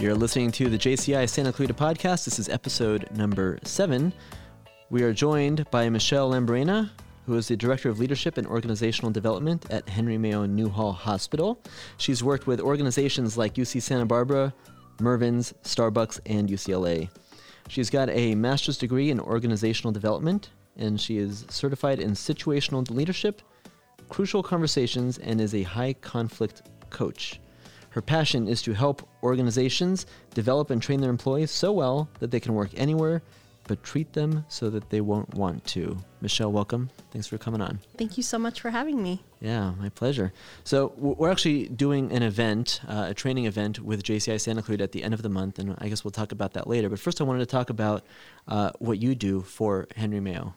You're listening to the JCI Santa Clarita podcast. This is episode number seven. We are joined by Michelle Lambrena, who is the Director of Leadership and Organizational Development at Henry Mayo Newhall Hospital. She's worked with organizations like UC Santa Barbara, Mervyn's, Starbucks, and UCLA. She's got a master's degree in organizational development, and she is certified in situational leadership, crucial conversations, and is a high conflict coach. Her passion is to help organizations develop and train their employees so well that they can work anywhere, but treat them so that they won't want to. Michelle, welcome. Thanks for coming on. Thank you so much for having me. Yeah, my pleasure. So we're actually doing an event, uh, a training event with JCI Santa Clarita at the end of the month, and I guess we'll talk about that later. But first, I wanted to talk about uh, what you do for Henry Mayo.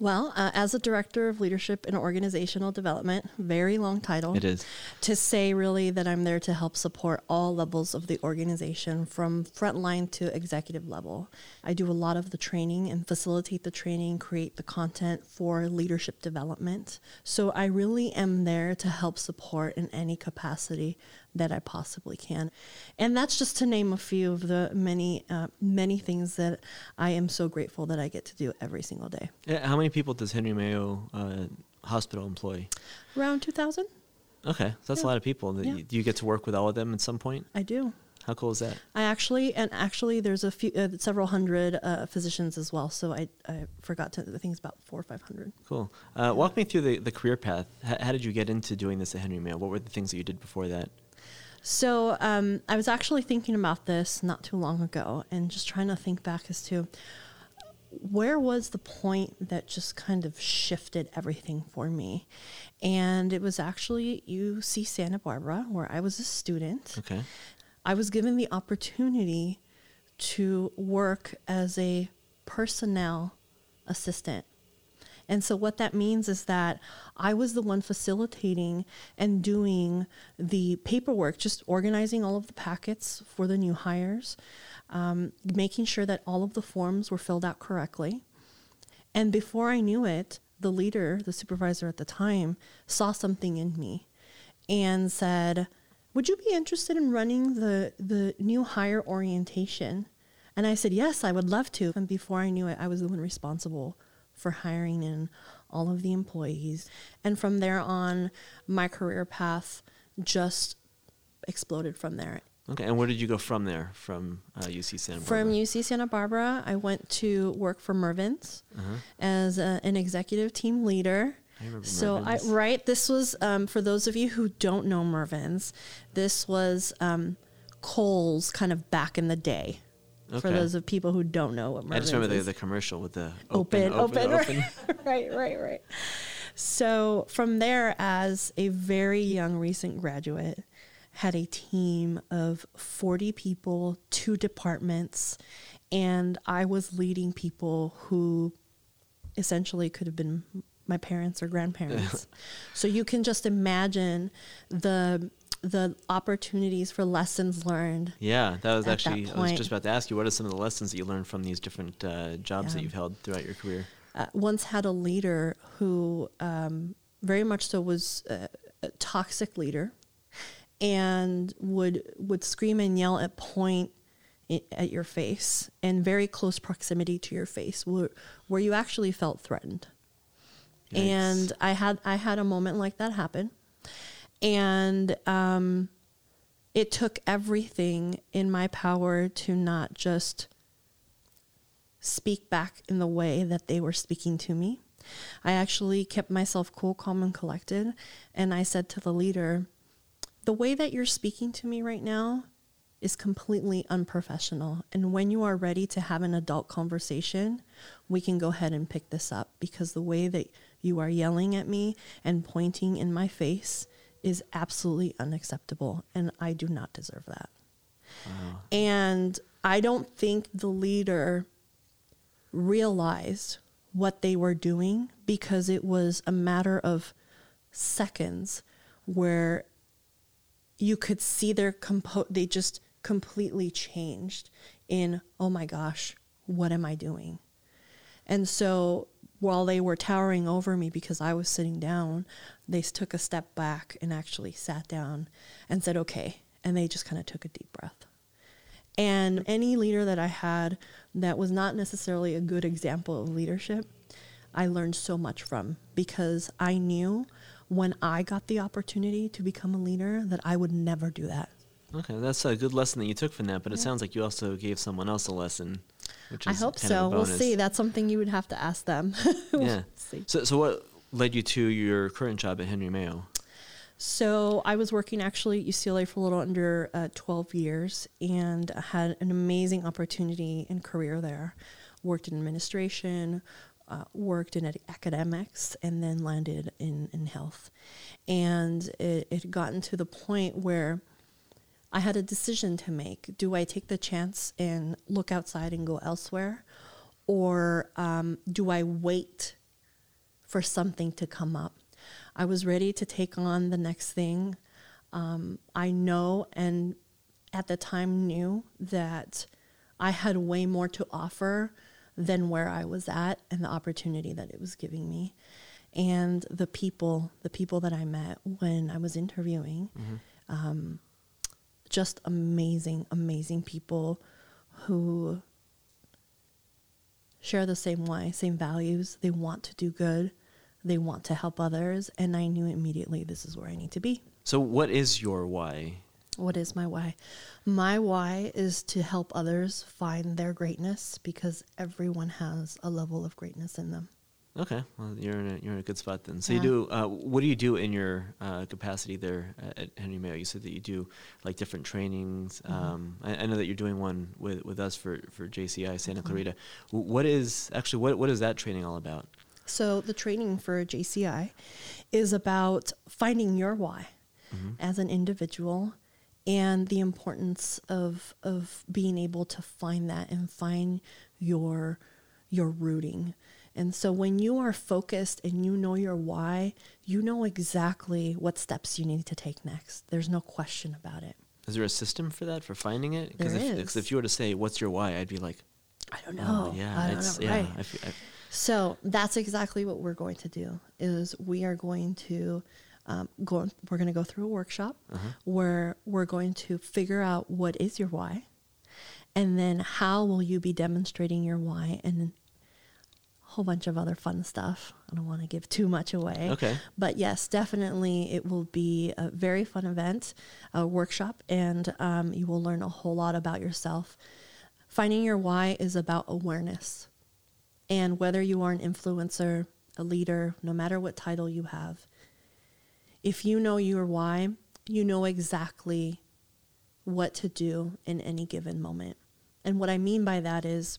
Well, uh, as a director of leadership and organizational development, very long title. It is. To say really that I'm there to help support all levels of the organization from frontline to executive level. I do a lot of the training and facilitate the training, create the content for leadership development. So I really am there to help support in any capacity that I possibly can. And that's just to name a few of the many, uh, many things that I am so grateful that I get to do every single day. Yeah, how many people does Henry Mayo uh, Hospital employ? Around 2,000. Okay, so that's yeah. a lot of people. Yeah. Do you get to work with all of them at some point? I do. How cool is that? I actually, and actually, there's a few, uh, several hundred uh, physicians as well. So I, I forgot to. I think it's about four or five hundred. Cool. Uh, walk me through the, the career path. H- how did you get into doing this at Henry Mayo? What were the things that you did before that? So um, I was actually thinking about this not too long ago and just trying to think back as to where was the point that just kind of shifted everything for me. And it was actually UC Santa Barbara, where I was a student. Okay. I was given the opportunity to work as a personnel assistant and so, what that means is that I was the one facilitating and doing the paperwork, just organizing all of the packets for the new hires, um, making sure that all of the forms were filled out correctly. And before I knew it, the leader, the supervisor at the time, saw something in me and said, Would you be interested in running the, the new hire orientation? And I said, Yes, I would love to. And before I knew it, I was the one responsible for hiring in all of the employees. And from there on, my career path just exploded from there. Okay, and where did you go from there? From uh, UC Santa Barbara? From UC Santa Barbara, I went to work for Mervyn's uh-huh. as a, an executive team leader. I so Mervyn's. I right, this was um, for those of you who don't know Mervyn's. This was um, Kohl's kind of back in the day. Okay. For those of people who don't know what Mervyn's I just remember the, the, commercial with the open, open, open. open. right, right, right. So from there, as a very young recent graduate, had a team of 40 people, two departments, and I was leading people who essentially could have been my parents or grandparents. so you can just imagine the the opportunities for lessons learned. Yeah, that was actually that I was just about to ask you what are some of the lessons that you learned from these different uh, jobs yeah. that you've held throughout your career. Uh, once had a leader who um, very much so was a, a toxic leader and would would scream and yell at point at your face and very close proximity to your face where, where you actually felt threatened. Yikes. And I had I had a moment like that happen and um, it took everything in my power to not just speak back in the way that they were speaking to me. I actually kept myself cool, calm, and collected. And I said to the leader, The way that you're speaking to me right now is completely unprofessional. And when you are ready to have an adult conversation, we can go ahead and pick this up because the way that you are yelling at me and pointing in my face is absolutely unacceptable, and I do not deserve that. Wow. And I don't think the leader realized what they were doing because it was a matter of seconds where you could see their compo they just completely changed in oh my gosh what am i doing and so while they were towering over me because I was sitting down, they took a step back and actually sat down and said, okay. And they just kind of took a deep breath. And any leader that I had that was not necessarily a good example of leadership, I learned so much from because I knew when I got the opportunity to become a leader that I would never do that. Okay, that's a good lesson that you took from that, but it sounds like you also gave someone else a lesson. Which I hope kind of a so. We'll see. That's something you would have to ask them. Yeah. see. So, so what led you to your current job at Henry Mayo? So I was working actually at UCLA for a little under uh, 12 years and had an amazing opportunity and career there. Worked in administration, uh, worked in academics, and then landed in, in health. And it, it had gotten to the point where I had a decision to make. Do I take the chance and look outside and go elsewhere? Or um, do I wait for something to come up? I was ready to take on the next thing. Um, I know and at the time knew that I had way more to offer than where I was at and the opportunity that it was giving me. And the people, the people that I met when I was interviewing, um, just amazing, amazing people who share the same why, same values. They want to do good, they want to help others. And I knew immediately this is where I need to be. So, what is your why? What is my why? My why is to help others find their greatness because everyone has a level of greatness in them. Okay, well, you're in a you're in a good spot then. So you do. Uh, what do you do in your uh, capacity there at, Henry Mayo? You said that you do like different trainings. Mm-hmm. Um, I, I know that you're doing one with, with us for, for JCI Santa Mm-hmm. Clarita. What is actually what what is that training all about? So the training for JCI is about finding your why as an individual and the importance of of being able to find that and find your your rooting. And so when you are focused and you know your why, you know exactly what steps you need to take next. There's no question about it. Is there a system for that for finding it? There if, if you were to say what's your why, I'd be like, I don't oh, know. yeah, I don't it's know. yeah. Right. I feel, I, So that's exactly what we're going to do. Is we are going to um, go. We're going to go through a workshop Uh-huh. where we're going to figure out what is your why, and then how will you be demonstrating your why, and whole bunch of other fun stuff. I don't want to give too much away. Okay. But yes, definitely, it will be a very fun event, a workshop, and um, you will learn a whole lot about yourself. Finding your why is about awareness. And whether you are an influencer, a leader, no matter what title you have, if you know your why, you know exactly what to do in any given moment. And what I mean by that is,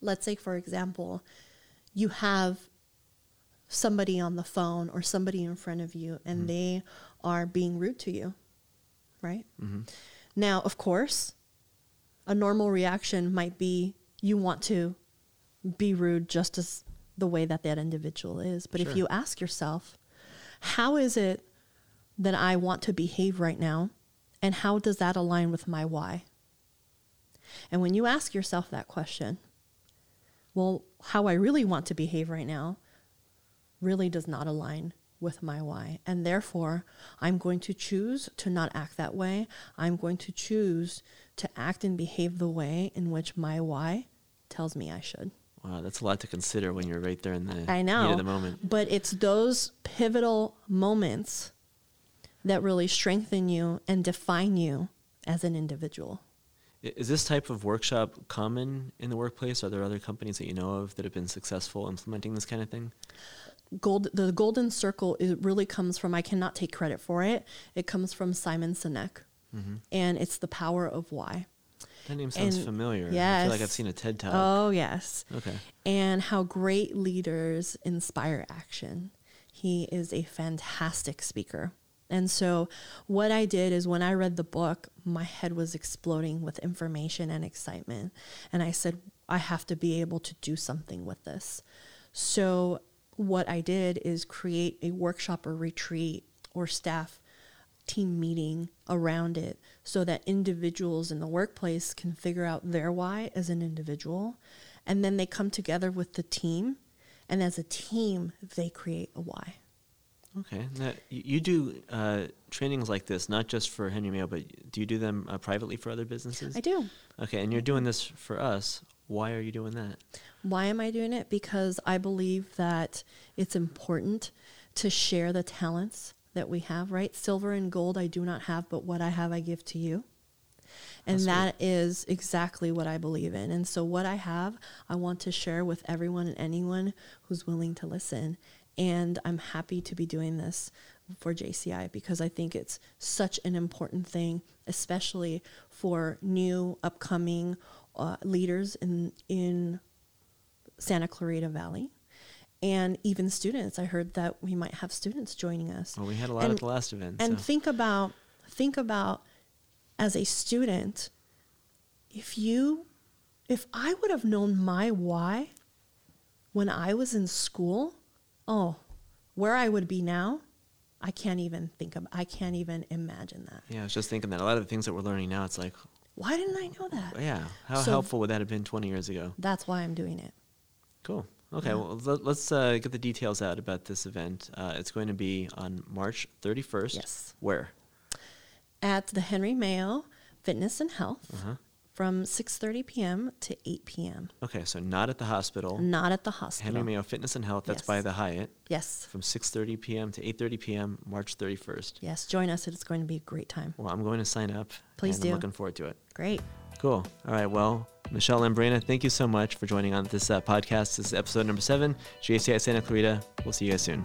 let's say, for example, you have somebody on the phone or somebody in front of you and mm-hmm. they are being rude to you, right? Mm-hmm. Now, of course, a normal reaction might be you want to be rude just as the way that that individual is. But Sure. if you ask yourself, how is it that I want to behave right now? And how does that align with my why? And when you ask yourself that question, well, how I really want to behave right now really does not align with my why. And therefore, I'm going to choose to not act that way. I'm going to choose to act and behave the way in which my why tells me I should. wow, that's a lot to consider when you're right there in the I know. the moment. But it's those pivotal moments that really strengthen you and define you as an individual. Is this type of workshop common in the workplace? Are there other companies that you know of that have been successful implementing this kind of thing? Gold, the golden circle it really comes from I cannot take credit for it. It comes from Simon Sinek, mm-hmm. and it's the power of why. That name sounds And- familiar. I feel like I've seen a TED talk. Oh yes, okay. and how great leaders inspire action. He is a fantastic speaker. And so, what I did is when I read the book, my head was exploding with information and excitement. And I said, I have to be able to do something with this. So, what I did is create a workshop or retreat or staff team meeting around it so that individuals in the workplace can figure out their why as an individual and then they come together with the team and as a team they create a why Okay. Now, you, do uh, trainings like this not just for Henry Mayo, but do you do them uh, privately for other businesses? I do. Okay, and you're doing this for us. Why are you doing that? Why am I doing it? Because I believe that it's important to share the talents that we have, right? Silver and gold I do not have, but what I have I give to you. And That's that is exactly what I believe in. And so, what I have, I want to share with everyone and anyone who's willing to listen. And I'm happy to be doing this for JCI because I think it's such an important thing, especially for new, upcoming uh, leaders in, in Santa Clarita Valley. And even students, I heard that we might have students joining us Well, we had a lot And- at the last event. and so. think about think about as a student if you if i would have known my why when i was in school oh where i would be now i can't even think of i can't even imagine that yeah, I was just thinking that a lot of the things that we're learning now, it's like, why didn't i know that yeah, how So- helpful would that have been 20 years ago? that's why i'm doing it Cool. Okay, Yeah. well, let, us uh, get the details out about this event. Uh, it's going to be on March 31st. Yes. Where? at the henry mayo fitness and health Uh-huh. From 6.30 p.m to 8 p.m Okay, so not at the hospital. not at the hospital Henry Mayo Fitness and Health. That's Yes. by the Hyatt yes from 6:30 p.m. to 8:30 p.m. March 31st. yes join us it's going to be a great time Well, I'm going to sign up. Please and do. I'm looking forward to it. great Cool. All right. Well, Michelle Lambrena, thank you so much for joining on this uh, podcast. This is episode number seven, JCI Santa Clarita. We'll see you guys soon.